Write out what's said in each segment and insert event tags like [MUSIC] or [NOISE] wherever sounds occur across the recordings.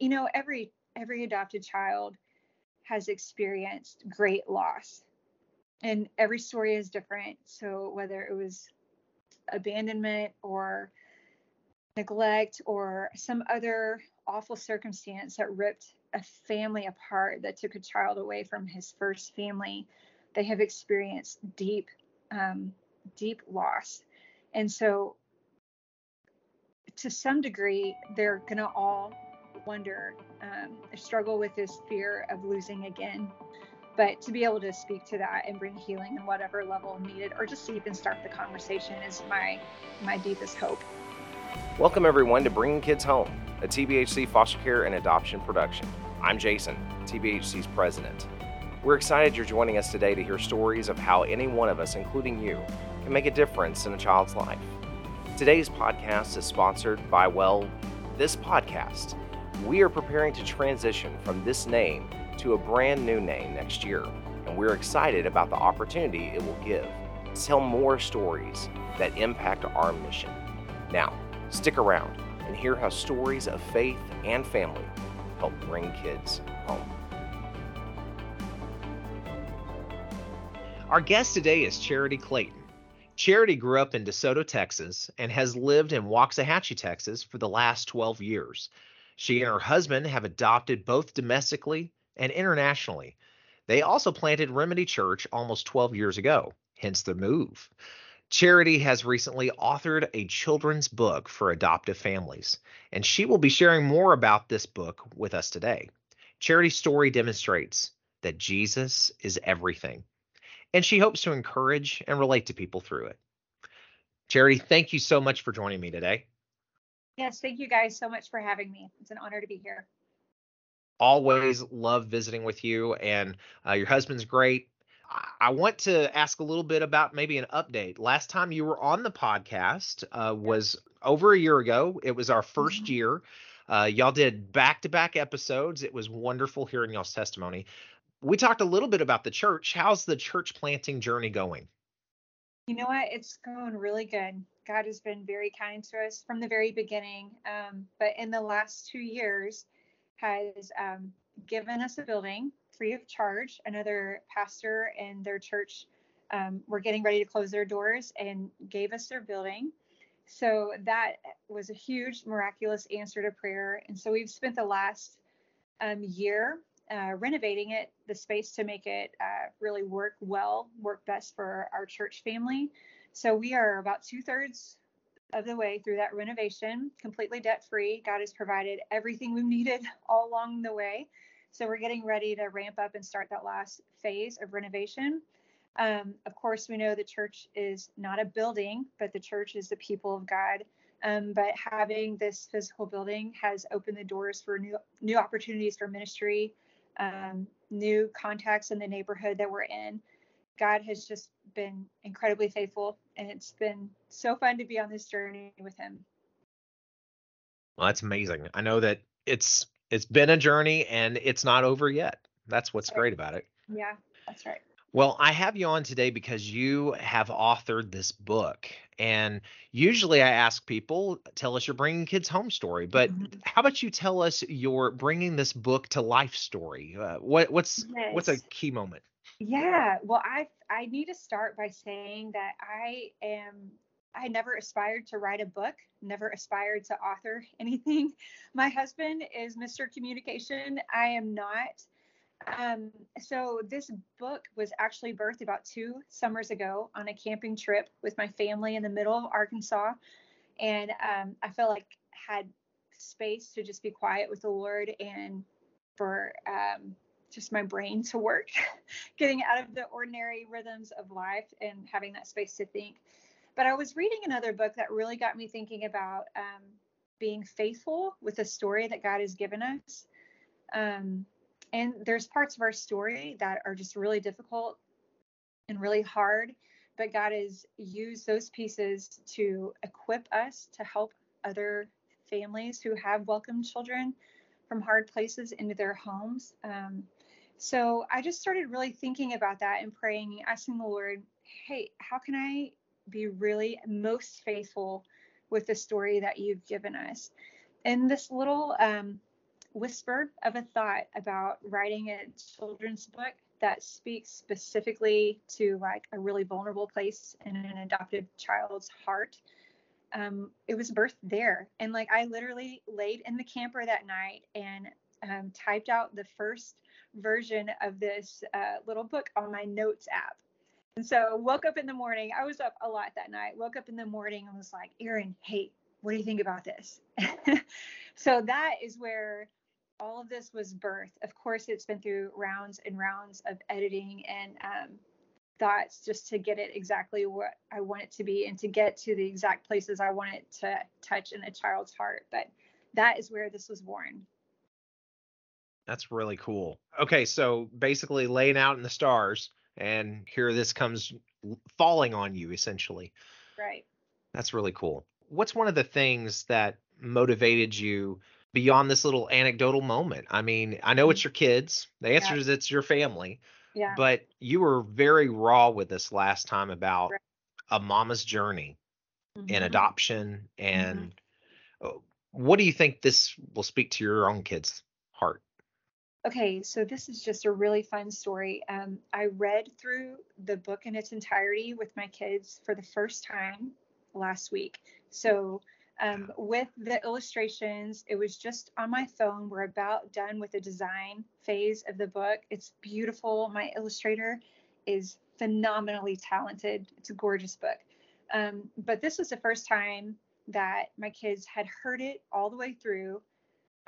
you know, every every adopted child has experienced great loss. And every story is different. So whether it was abandonment or neglect or some other awful circumstance that ripped a family apart that took a child away from his first family they have experienced deep um, deep loss and so to some degree they're going to all wonder um, struggle with this fear of losing again but to be able to speak to that and bring healing in whatever level needed or just to even start the conversation is my my deepest hope Welcome, everyone, to Bringing Kids Home, a TBHC foster care and adoption production. I'm Jason, TBHC's president. We're excited you're joining us today to hear stories of how any one of us, including you, can make a difference in a child's life. Today's podcast is sponsored by, well, this podcast. We are preparing to transition from this name to a brand new name next year, and we're excited about the opportunity it will give to tell more stories that impact our mission. Now, Stick around and hear how stories of faith and family help bring kids home. Our guest today is Charity Clayton. Charity grew up in DeSoto, Texas, and has lived in Waxahachie, Texas for the last 12 years. She and her husband have adopted both domestically and internationally. They also planted Remedy Church almost 12 years ago, hence the move. Charity has recently authored a children's book for adoptive families, and she will be sharing more about this book with us today. Charity's story demonstrates that Jesus is everything, and she hopes to encourage and relate to people through it. Charity, thank you so much for joining me today. Yes, thank you guys so much for having me. It's an honor to be here. Always love visiting with you, and uh, your husband's great. I want to ask a little bit about maybe an update. Last time you were on the podcast uh, was over a year ago. It was our 1st mm-hmm. year. Uh, y'all did back to back episodes. It was wonderful hearing y'all's testimony. We talked a little bit about the church. How's the church planting journey going? You know what? It's going really good. God has been very kind to us from the very beginning. Um, but in the last two years, has um, given us a building free of charge. Another pastor and their church um, were getting ready to close their doors and gave us their building. So that was a huge, miraculous answer to prayer. And so we've spent the last um, year uh, renovating it, the space to make it uh, really work well, work best for our church family. So we are about two thirds of the way through that renovation, completely debt free. God has provided everything we've needed [LAUGHS] all along the way. So we're getting ready to ramp up and start that last phase of renovation. Um, of course, we know the church is not a building, but the church is the people of God. Um, but having this physical building has opened the doors for new new opportunities for ministry, um, new contacts in the neighborhood that we're in. God has just been incredibly faithful, and it's been so fun to be on this journey with Him. Well, that's amazing. I know that it's it's been a journey and it's not over yet. That's what's great about it. Yeah, that's right. Well, I have you on today because you have authored this book. And usually I ask people, tell us your bringing kids home story. But mm-hmm. how about you tell us your bringing this book to life story? Uh, what, what's yes. what's a key moment? Yeah, well, I I need to start by saying that I am I never aspired to write a book, never aspired to author [LAUGHS] anything. My husband is Mr. Communication. I am not. Um, so this book was actually birthed about two summers ago on a camping trip with my family in the middle of Arkansas, and um, I felt like had space to just be quiet with the Lord and for um, just my brain to work, [LAUGHS] getting out of the ordinary rhythms of life and having that space to think. But I was reading another book that really got me thinking about um, being faithful with the story that God has given us. Um, and there's parts of our story that are just really difficult and really hard, but God has used those pieces to equip us to help other families who have welcomed children from hard places into their homes. Um, so I just started really thinking about that and praying, asking the Lord, hey, how can I be really most faithful with the story that you've given us. And this little um, whisper of a thought about writing a children's book that speaks specifically to like a really vulnerable place in an adopted child's heart um, it was birthed there and like i literally laid in the camper that night and um, typed out the first version of this uh, little book on my notes app and so woke up in the morning i was up a lot that night woke up in the morning and was like Aaron hey what do you think about this [LAUGHS] so that is where all of this was birth. Of course, it's been through rounds and rounds of editing and um, thoughts just to get it exactly what I want it to be and to get to the exact places I want it to touch in a child's heart. But that is where this was born. That's really cool. Okay, so basically laying out in the stars, and here this comes falling on you essentially. Right. That's really cool. What's one of the things that motivated you beyond this little anecdotal moment. I mean, I know it's mm-hmm. your kids. The answer yeah. is it's your family. Yeah. But you were very raw with this last time about right. a mama's journey mm-hmm. and adoption and mm-hmm. what do you think this will speak to your own kids' heart? Okay, so this is just a really fun story. Um, I read through the book in its entirety with my kids for the first time last week. So um, with the illustrations, it was just on my phone. We're about done with the design phase of the book. It's beautiful. My illustrator is phenomenally talented. It's a gorgeous book. Um, but this was the first time that my kids had heard it all the way through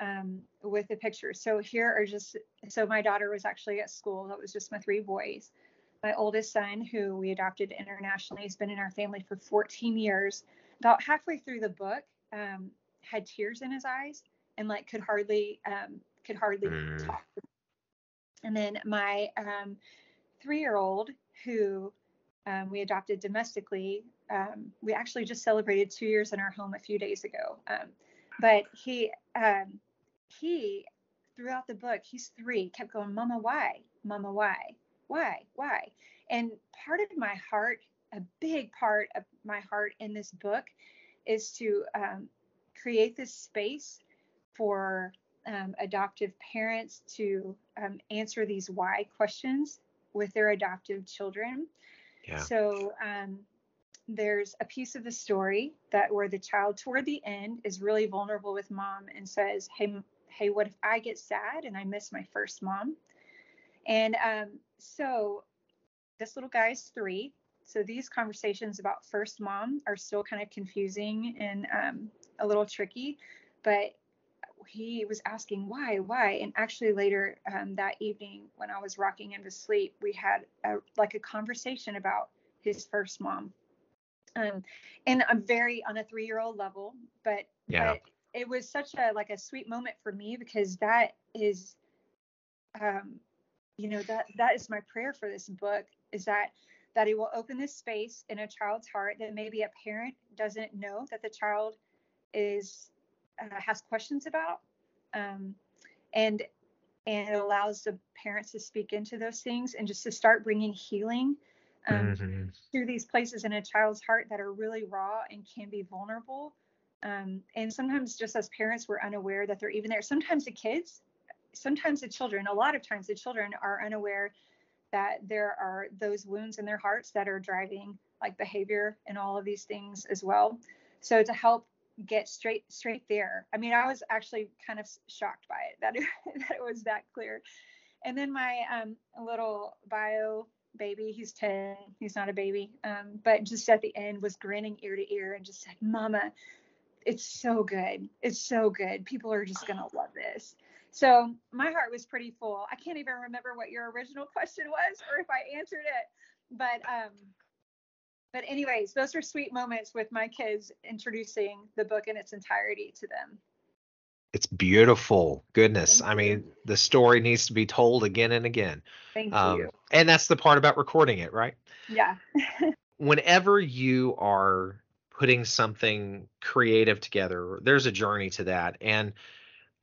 um, with the pictures. So here are just, so my daughter was actually at school. That was just my three boys. My oldest son, who we adopted internationally, has been in our family for 14 years about halfway through the book, um, had tears in his eyes and like could hardly um, could hardly mm. talk. And then my um, three-year-old, who um, we adopted domestically, um, we actually just celebrated two years in our home a few days ago. Um, but he he throughout the book, he's three, kept going, Mama, why? Mama, why? Why? Why? And part of my heart a big part of my heart in this book is to um, create this space for um, adoptive parents to um, answer these why questions with their adoptive children. Yeah. So um, there's a piece of the story that where the child toward the end is really vulnerable with mom and says, "Hey, hey, what if I get sad and I miss my first mom?" And um, so this little guy's three so these conversations about first mom are still kind of confusing and um, a little tricky, but he was asking why, why, and actually later um, that evening when I was rocking him to sleep, we had a, like a conversation about his first mom. Um, and I'm very on a three-year-old level, but yeah. but it was such a like a sweet moment for me because that is, um, you know that that is my prayer for this book is that that it will open this space in a child's heart that maybe a parent doesn't know that the child is uh, has questions about um, and and it allows the parents to speak into those things and just to start bringing healing um, mm-hmm. through these places in a child's heart that are really raw and can be vulnerable um, and sometimes just as parents we're unaware that they're even there sometimes the kids sometimes the children a lot of times the children are unaware that there are those wounds in their hearts that are driving like behavior and all of these things as well. So to help get straight straight there. I mean, I was actually kind of shocked by it that it, [LAUGHS] that it was that clear. And then my um, little bio baby, he's 10, he's not a baby, um, but just at the end was grinning ear to ear and just said, "Mama, it's so good. It's so good. People are just gonna [GASPS] love this." So my heart was pretty full. I can't even remember what your original [LAUGHS] question was or if I answered it, but um, but anyways, those are sweet moments with my kids introducing the book in its entirety to them. It's beautiful. Goodness. I mean, the story needs to be told again and again. Thank um, you. And that's the part about recording it, right? Yeah. [LAUGHS] Whenever you are putting something creative together, there's a journey to that. And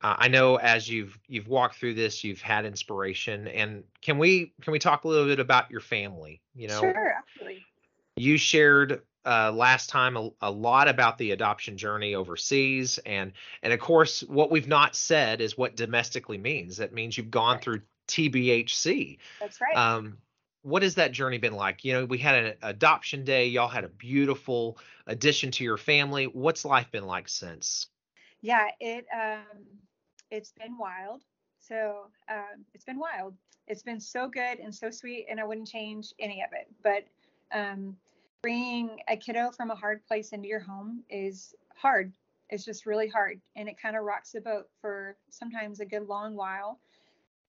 uh, I know as you've you've walked through this, you've had inspiration. And can we can we talk a little bit about your family? You know, sure, absolutely. You shared uh, last time a, a, lot about the adoption journey overseas, and and of course, what we've not said is what domestically means. That means you've gone right. through TBHC. That's right. Um, what has that journey been like? You know, we had an adoption day. Y'all had a beautiful addition to your family. What's life been like since? Yeah, it um, it's been wild. So um, it's been wild. It's been so good and so sweet, and I wouldn't change any of it. But um, bringing a kiddo from a hard place into your home is hard. It's just really hard, and it kind of rocks the boat for sometimes a good long while.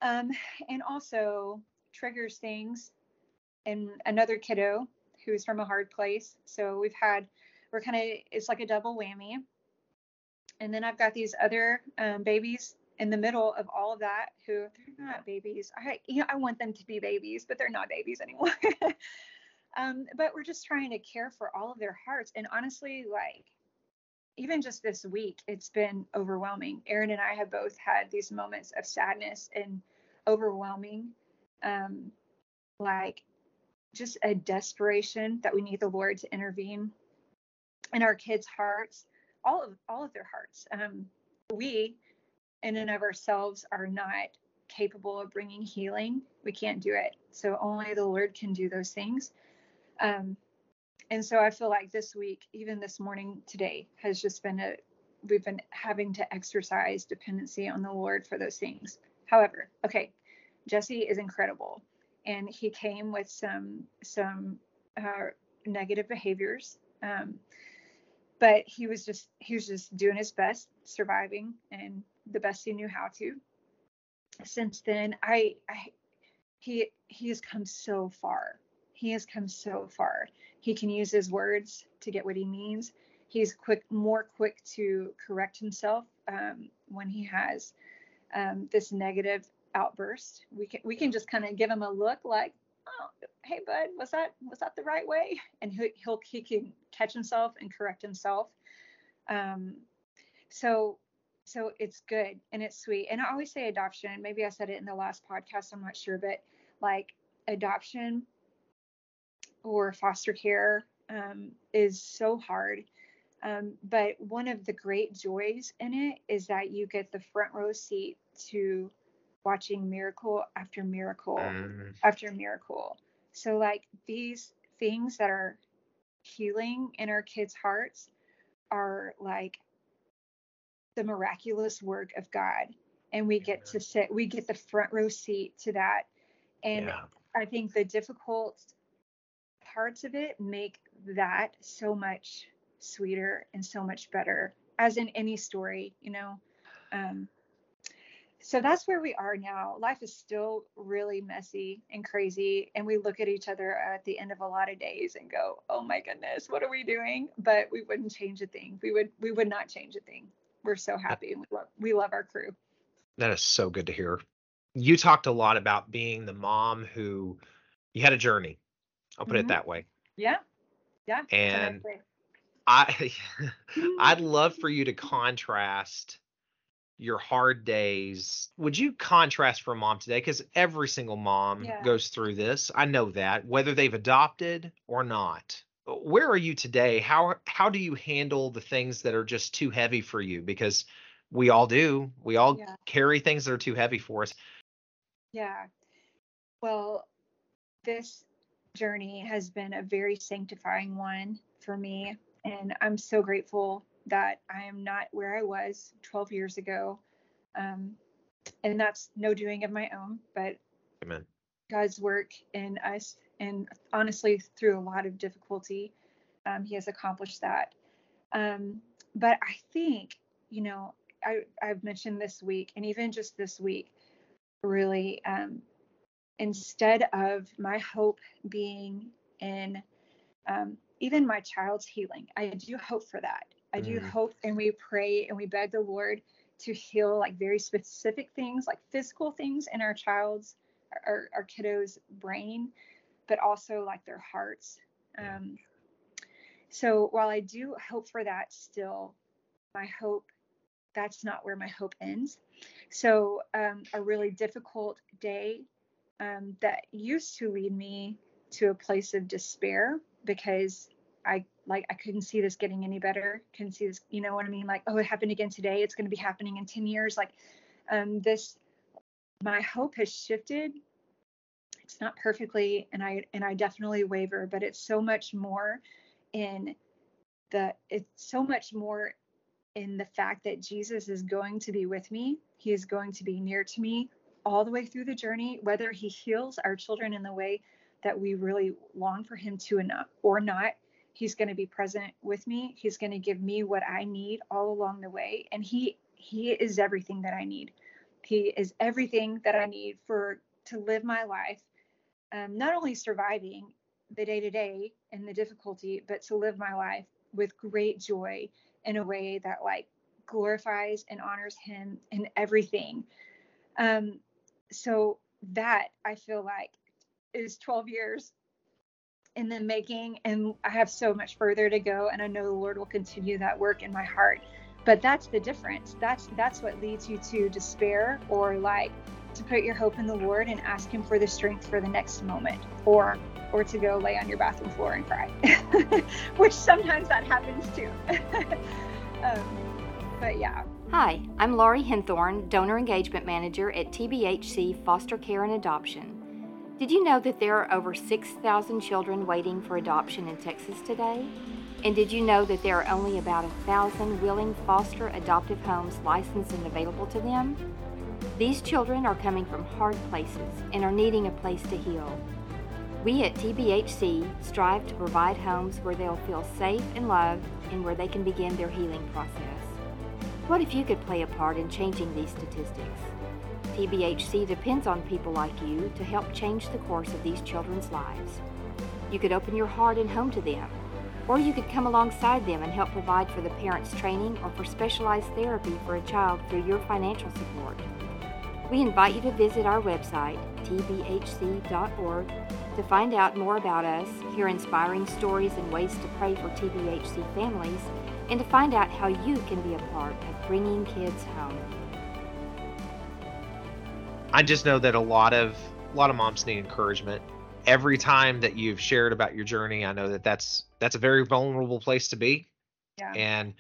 Um, and also triggers things in another kiddo who's from a hard place. So we've had, we're kind of, it's like a double whammy. And then I've got these other um, babies in the middle of all of that who they're not babies. I you know I want them to be babies, but they're not babies anymore. [LAUGHS] um, but we're just trying to care for all of their hearts. And honestly, like even just this week, it's been overwhelming. Aaron and I have both had these moments of sadness and overwhelming, um, like just a desperation that we need the Lord to intervene in our kids' hearts, all of all of their hearts. Um, we in and of ourselves are not capable of bringing healing. We can't do it. So only the Lord can do those things. Um, and so I feel like this week, even this morning today, has just been a we've been having to exercise dependency on the Lord for those things. However, okay, Jesse is incredible, and he came with some some uh, negative behaviors. Um, but he was just he was just doing his best, surviving and the best he knew how to. Since then, I, I he he has come so far. He has come so far. He can use his words to get what he means. He's quick, more quick to correct himself um, when he has um, this negative outburst. We can we can just kind of give him a look like, oh, hey bud, was that was that the right way? [LAUGHS] And he, he'll he can catch himself and correct himself. Um, so so it's good and it's sweet. And I always say adoption. Maybe I said it in the last podcast. I'm not sure, but like adoption or foster care um, is so hard. Um, but one of the great joys in it is that you get the front row seat to watching miracle after miracle mm. after miracle. So, like these things that are healing in our kids' hearts are like the miraculous work of God. And we get to sit, we get the front row seat to that. And yeah. I think the difficult parts of it make that so much sweeter and so much better, as in any story, you know. Um, so that's where we are now. Life is still really messy and crazy. And we look at each other at the end of a lot of days and go, oh my goodness, what are we doing? But we wouldn't change a thing. We would we would not change a thing we're so happy. We love, we love our crew. That is so good to hear. You talked a lot about being the mom who you had a journey. I'll put mm-hmm. it that way. Yeah. Yeah. And I [LAUGHS] I'd love for you to contrast your hard days. Would you contrast for a mom today? Because every single mom yeah. goes through this. I know that, whether they've adopted or not uh, where are you today? How how do you handle the things that are just too heavy for you? Because we all do. We all yeah. carry things that are too heavy for us. Yeah. Well, this journey has been a very sanctifying one for me. And I'm so grateful that I am not where I was 12 years ago. Um, and that's no doing of my own, but Amen. God's work in us and honestly, through a lot of difficulty, um, he has accomplished that. Um, but I think, you know, I, I've mentioned this week, and even just this week, really, um, instead of my hope being in um, even my child's healing, I do hope for that. I do mm. hope, and we pray and we beg the Lord to heal like very specific things, like physical things in our child's, our, our kiddos' brain but also like their hearts. Um, so while I do hope for that still, my hope that's not where my hope ends. So um, a really difficult day um, that used to lead me to a place of despair because I like I couldn't see this getting any better. Couldn't see this, you know what I mean? Like, oh, it happened again today. It's going to be happening in 10 years. Like, um, this, my hope has shifted. It's not perfectly, and I and I definitely waver, but it's so much more in the. It's so much more in the fact that Jesus is going to be with me. He is going to be near to me all the way through the journey, whether he heals our children in the way that we really long for him to or not. He's going to be present with me. He's going to give me what I need all along the way. And he he is everything that I need. He is everything that I need for to live my life, um, not only surviving the day to day and the difficulty, but to live my life with great joy in a way that like glorifies and honors him in everything. Um, so that I feel like is 12 years in the making and I have so much further to go and I know the Lord will continue that work in my heart. But that's the difference. That's that's what leads you to despair or like to put your hope in the Lord and ask him for the strength for the next moment or or to go lay on your bathroom floor and cry. [LAUGHS] Which sometimes that happens too. [LAUGHS] um, but yeah. Hi, I'm Laurie Henthorn, Donor Engagement Manager at TBHC Foster Care and Adoption. Did you know that there are over 6,000 children waiting for adoption in Texas today? And did you know that there are only about a thousand willing foster adoptive homes licensed and available to them? These children are coming from hard places and are needing a place to heal. We at TBHC strive to provide homes where they'll feel safe and loved and where they can begin their healing process. What if you could play a part in changing these statistics? TBHC depends on people like you to help change the course of these children's lives. You could open your heart and home to them, or you could come alongside them and help provide for the parents' training or for specialized therapy for a child through your financial support. We invite you to visit our website, tbhc.org, to find out more about us, hear inspiring stories and ways to pray for TBHC families, and to find out how you can be a part of bringing kids home. I just know that a lot of a lot of moms need encouragement. Every time that you've shared about your journey, I know that that's that's a very vulnerable place to be. Yeah. And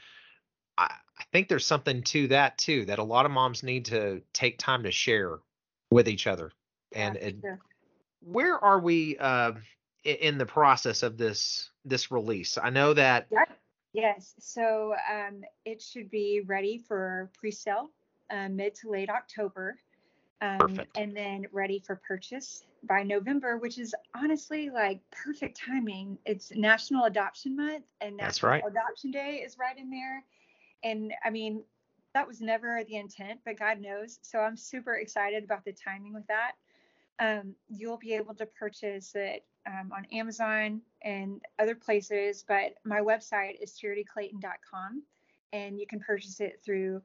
I, I think there's something to that too, that a lot of moms need to take time to share with each other. And yeah, it, sure. where are we uh, in the process of this this release? I know that Yeah. Yes. So um, it should be ready for pre-sale uh, mid to late October, um, and then ready for purchase by November, which is honestly like perfect timing. It's National Adoption Month, and That's right. Adoption Day is right in there. And I mean, that was never the intent, but God knows. So I'm super excited about the timing with that. Um, you'll be able to purchase it um, on Amazon and other places, but my website is charityclayton.com, and you can purchase it through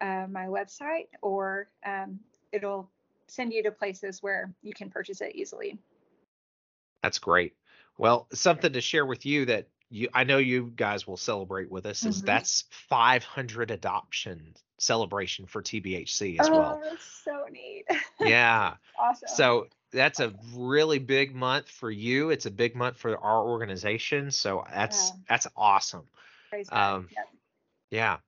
uh, my website, or um, it'll send you to places where you can purchase it easily. That's great. Well, something to share with you that you I know you guys will celebrate with us is Mhm. that's 500 adoption celebration for TBHC as well. Oh, that's so neat. Yeah. [LAUGHS] awesome. So that's a really big month for you. It's a big month for our organization. So that's Yeah. that's awesome. Um, Yep. Yeah.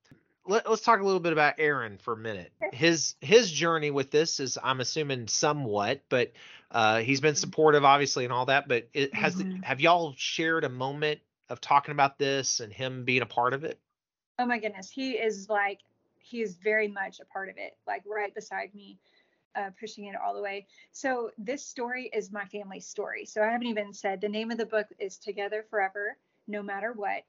Let, let's talk a little bit about Aaron for a minute. His his journey with this is I'm assuming somewhat, but uh, he's been Mhm. supportive obviously and all that. But it has Mhm. have y'all shared a moment of talking about this and him being a part of it? Oh my goodness, he is like he is very much a part of it, like right beside me, uh, pushing it all the way. So this story is my family's story. So I haven't even said the name of the book is Together Forever, No Matter What.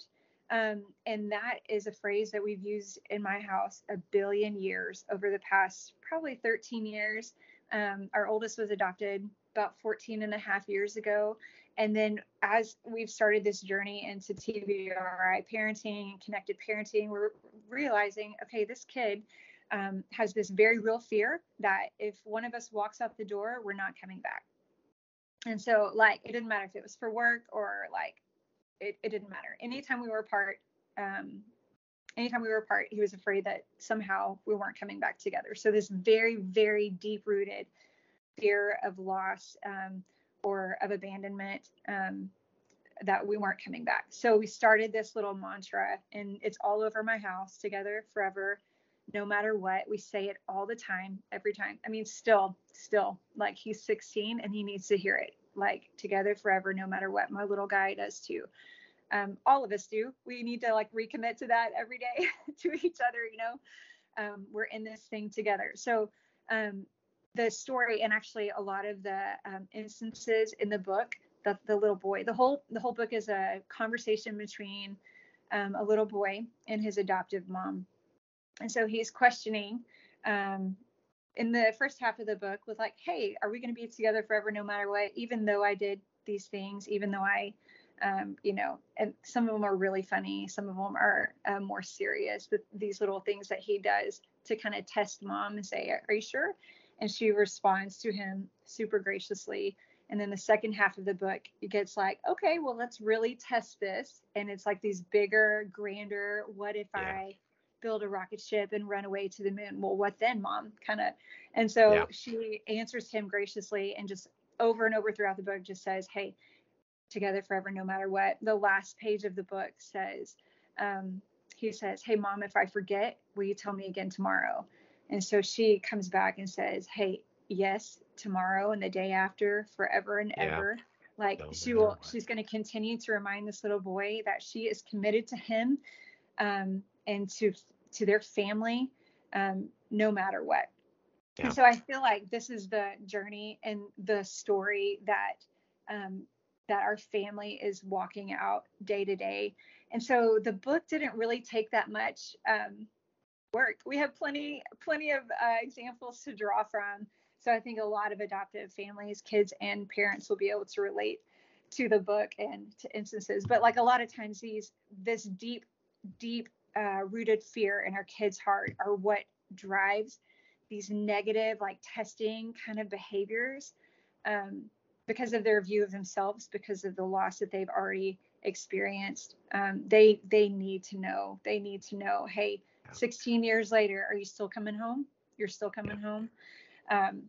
Um, and that is a phrase that we've used in my house a billion years over the past probably 13 years. Um, our oldest was adopted about 14 and a half years ago. And then as we've started this journey into TBRI parenting and connected parenting, we're realizing, okay, this kid um, has this very real fear that if one of us walks out the door, we're not coming back. And so, like, it didn't matter if it was for work or like, it, it didn't matter. Anytime we were apart, um, anytime we were apart, he was afraid that somehow we weren't coming back together. So this very, very deep rooted fear of loss um, or of abandonment um, that we weren't coming back. So we started this little mantra, and it's all over my house together forever, no matter what. We say it all the time, every time. I mean, still, still, like he's 16 and he needs to hear it, like together forever, no matter what. My little guy does too. Um, all of us do. We need to like recommit to that every day [LAUGHS] to each other, you know. Um, we're in this thing together. So um, the story and actually a lot of the um, instances in the book the, the little boy the whole the whole book is a conversation between um, a little boy and his adoptive mom and so he's questioning um, in the first half of the book with like hey are we going to be together forever no matter what? Even though i did these things even though i um, you know and some of them are really funny some of them are uh, more serious with these little things that he does to kind of test mom and say are you sure? And she responds to him super graciously. And then the second half of the book it gets like okay well let's really test this. And it's like these bigger grander what if yeah. i build a rocket ship and run away to the moon well what then mom kind of and so yeah. she answers him graciously and just over and over throughout the book just says hey together forever no matter what the last page of the book says um, he says hey mom if i forget will you tell me again tomorrow and so she comes back and says, Hey, yes, tomorrow and the day after, forever and yeah. ever. Like she will, she's going to continue to remind this little boy that she is committed to him um, and to to their family, um, no matter what. Yeah. And so I feel like this is the journey and the story that um, that our family is walking out day to day. And so the book didn't really take that much um, work. We have plenty plenty of uh, examples to draw from. So I think a lot of adoptive families, kids and parents will be able to relate to the book and to instances. But like a lot of times these this deep deep uh, rooted fear in our kids' heart are what drives these negative like testing kind of behaviors um, because of their view of themselves because of the loss that they've already experienced um, they they need to know they need to know hey 16 years later, are you still coming home? You're still coming home. Um,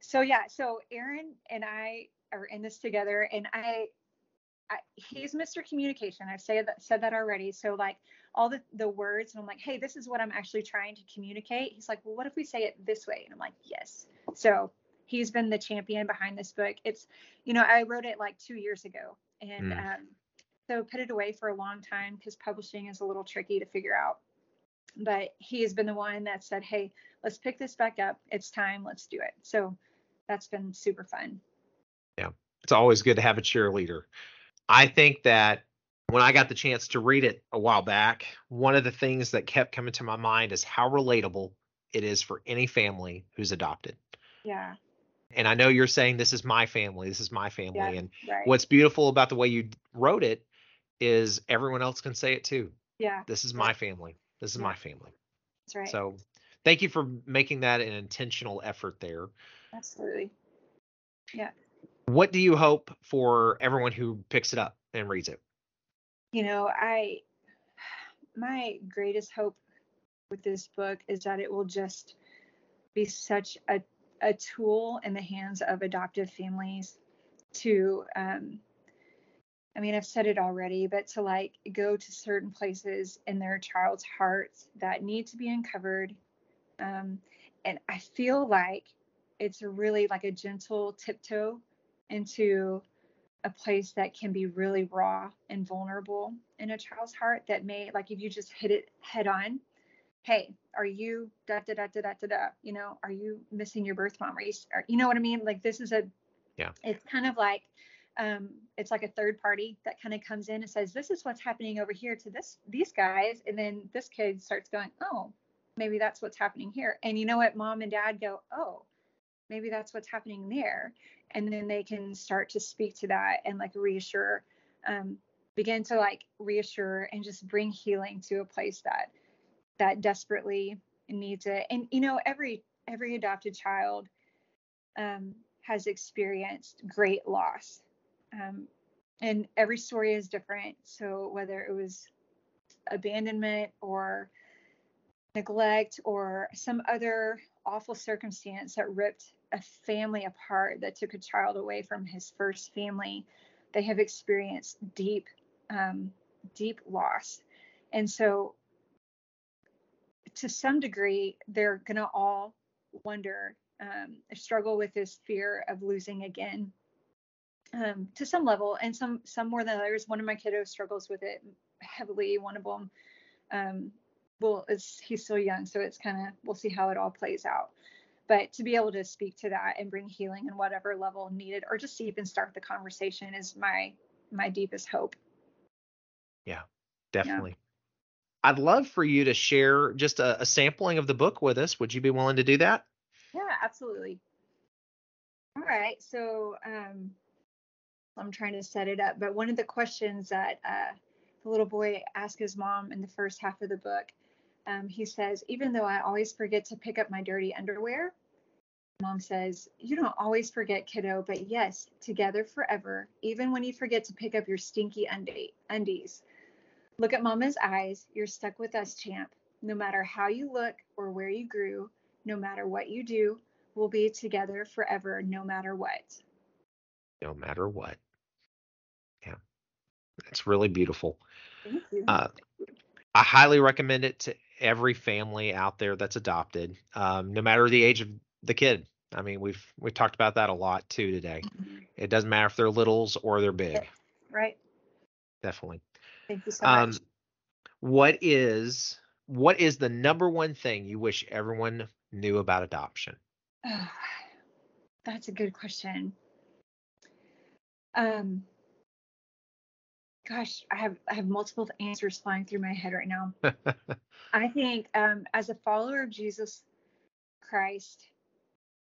so yeah, so Aaron and I are in this together, and I, I he's Mr. Communication. I've said that said that already. So like all the the words, and I'm like, hey, this is what I'm actually trying to communicate. He's like, well, what if we say it this way? And I'm like, yes. So he's been the champion behind this book. It's, you know, I wrote it like two years ago, and mm. um, so put it away for a long time because publishing is a little tricky to figure out but he has been the one that said, Hey, let's pick this back up. It's time. Let's do it. So that's been super fun. Yeah. It's always good to have a cheerleader. I think that when I got the chance to read it a while back, one of the things that kept coming to my mind is how relatable it is for any family who's adopted. Yeah. And I know you're saying this is my family, this is my family. Yeah, and right. what's beautiful about the way you wrote it is everyone else can say it too. Yeah. This is my family. This is yeah. my family. That's right. So thank you for making that an intentional effort there. Absolutely. Yeah. What do you hope for everyone who picks it up and reads it? You know, I my greatest hope with this book is that it will just be such a a tool in the hands of adoptive families to um, I mean, I've said it already, but to like go to certain places in their child's hearts that need to be uncovered. Um, and I feel like it's really like a gentle tiptoe into a place that can be really raw and vulnerable in a child's heart that may like if you just hit it head on hey are you da da da da da da, da you know are you missing your birth mom are you are, you know what i mean like this is a yeah it's kind of like um, it's like a third party that kind of comes in and says, "This is what's happening over here to this these guys," and then this kid starts going, "Oh, maybe that's what's happening here." And you know what? Mom and dad go, "Oh, maybe that's what's happening there," and then they can start to speak to that and like reassure, um, begin to like reassure and just bring healing to a place that that desperately needs it. And you know, every every adopted child um, has experienced great loss um, and every story is different. So whether it was abandonment or neglect or some other awful circumstance that ripped a family apart, that took a child away from his first family, they have experienced deep, um, deep loss. And so, to some degree, they're going to all wonder, um, struggle with this fear of losing again um, to some level, and some some more than others. One of my kiddos struggles with it heavily. One of them, um, well, he's still young, so it's kind of we'll see how it all plays out. But to be able to speak to that and bring healing in whatever level needed, or just even start the conversation, is my my deepest hope. Yeah, definitely. Yeah. I'd love for you to share just a, a sampling of the book with us. Would you be willing to do that? Yeah, absolutely. All right. So um, I'm trying to set it up. But one of the questions that uh, the little boy asked his mom in the first half of the book, um, he says, even though I always forget to pick up my dirty underwear, mom says, you don't always forget, kiddo, but yes, together forever, even when you forget to pick up your stinky undies. Look at mama's eyes. You're stuck with us, champ. No matter how you look or where you grew, no matter what you do, we'll be together forever, no matter what. No matter what. Yeah. It's really beautiful. Thank you. Uh, I highly recommend it to every family out there that's adopted, um, no matter the age of the kid. I mean, we've we've talked about that a lot too today. Mm-hmm. It doesn't matter if they're littles or they're big. Right. Definitely. Thank you so um, much. What is what is the number one thing you wish everyone knew about adoption? Oh, [SIGHS] that's a good question. Um, gosh, I have I have multiple answers flying through my head right now. [LAUGHS] I think um, as a follower of Jesus Christ,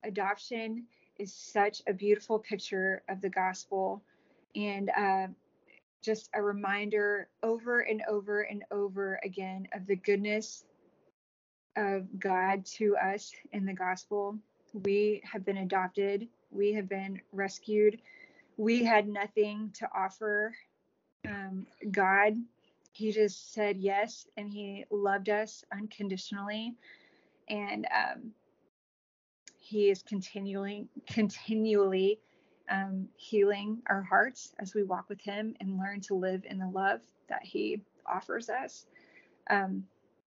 adoption is such a beautiful picture of the gospel, and uh, just a reminder over and over and over again of the goodness of God to us in the gospel. We have been adopted. We have been rescued. We had nothing to offer um, God, He just said yes, and He loved us unconditionally, and um, He is continually, continually um, healing our hearts as we walk with Him and learn to live in the love that He offers us. Um,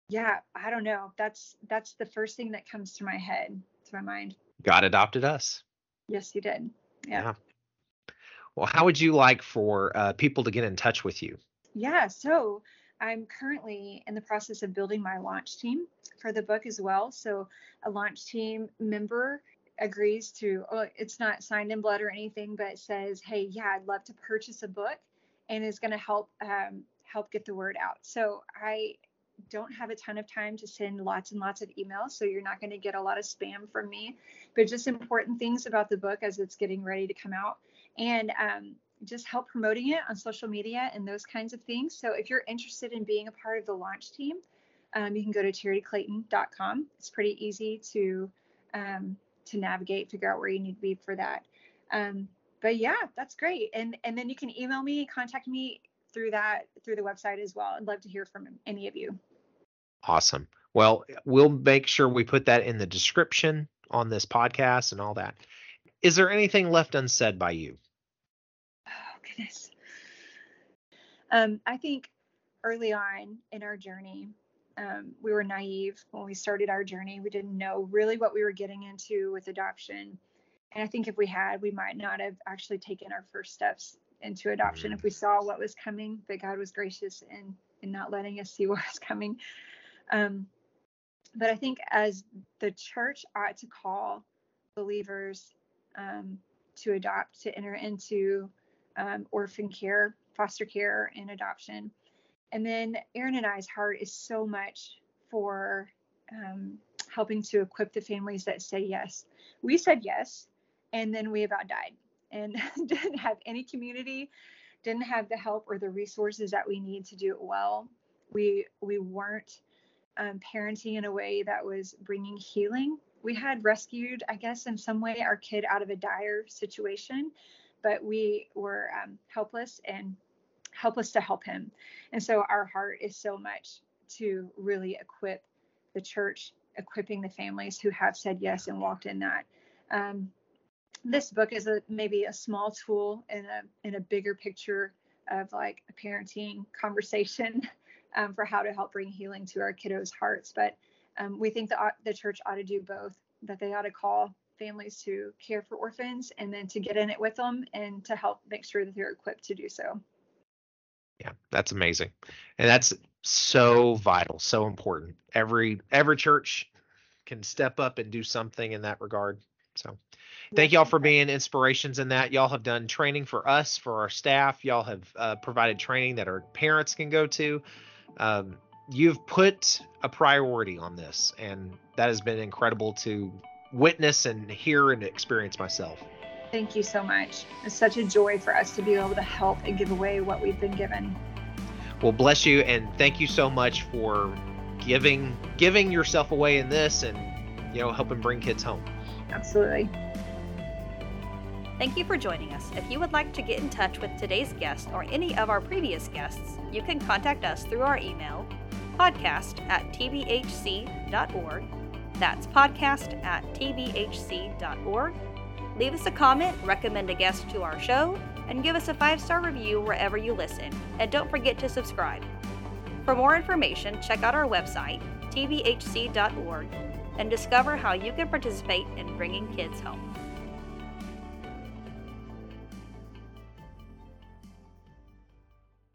yeah, I don't know. That's that's the first thing that comes to my head, to my mind. God adopted us. Yes, He did. yeah. yeah. Well, how would you like for uh, people to get in touch with you? Yeah, so I'm currently in the process of building my launch team for the book as well. So a launch team member agrees to, oh, it's not signed in blood or anything, but says, hey, yeah, I'd love to purchase a book and is going to help um, help get the word out. So I don't have a ton of time to send lots and lots of emails, so you're not going to get a lot of spam from me, but just important things about the book as it's getting ready to come out and um, just help promoting it on social media and those kinds of things. So if you're interested in being a part of the launch team, um, you can go to charityclayton.com. It's pretty easy to um, to navigate, figure out where you need to be for that. Um, but yeah, that's great. And and then you can email me, contact me through that through the website as well. I'd love to hear from any of you. Awesome. Well, we'll make sure we put that in the description on this podcast and all that. Is there anything left unsaid by you? Oh, goodness. Um, I think early on in our journey, um, we were naive when we started our journey. We didn't know really what we were getting into with adoption. And I think if we had, we might not have actually taken our first steps into adoption if we saw what was coming, but God was gracious in, in not letting us see [LAUGHS] what was coming. Um, but I think as the church ought to call believers um, to adopt, to enter into um, orphan care, foster care, and adoption. And then Aaron and I's heart is so much for um, helping to equip the families that say yes. We said yes, and then we about died and [LAUGHS] didn't have any community, didn't have the help or the resources that we need to do it well. We we weren't um, parenting in a way that was bringing healing we had rescued, I guess, in some way, our kid out of a dire situation, but we were um, helpless and helpless to help him. And so our heart is so much to really equip the church, equipping the families who have said yes and walked in that. Um, this book is a maybe a small tool in a in a bigger picture of like a parenting conversation [LAUGHS] um, for how to help bring healing to our kiddos' hearts. But um, we think the the church ought to do both. That they ought to call families to care for orphans and then to get in it with them and to help make sure that they're equipped to do so. Yeah, that's amazing. And that's so vital, so important. Every every church can step up and do something in that regard. So thank y'all for being inspirations in that. Y'all have done training for us, for our staff. Y'all have uh, provided training that our parents can go to. Um, you've put a priority on this, and that has been incredible to witness and hear and experience myself. Thank you so much. It's such a joy for us to be able to help and give away what we've been given. Well, bless you, and thank you so much for giving giving yourself away in this, and you know, helping bring kids home. Absolutely. Thank you for joining us. If you would like to get in touch with today's guest or any of our previous guests, you can contact us through our email podcast at tbhc.org. That's podcast at tbhc.org. Leave us a comment, recommend a guest to our show, and give us a five star review wherever you listen. And don't forget to subscribe. For more information, check out our website, tbhc.org, and discover how you can participate in bringing kids home.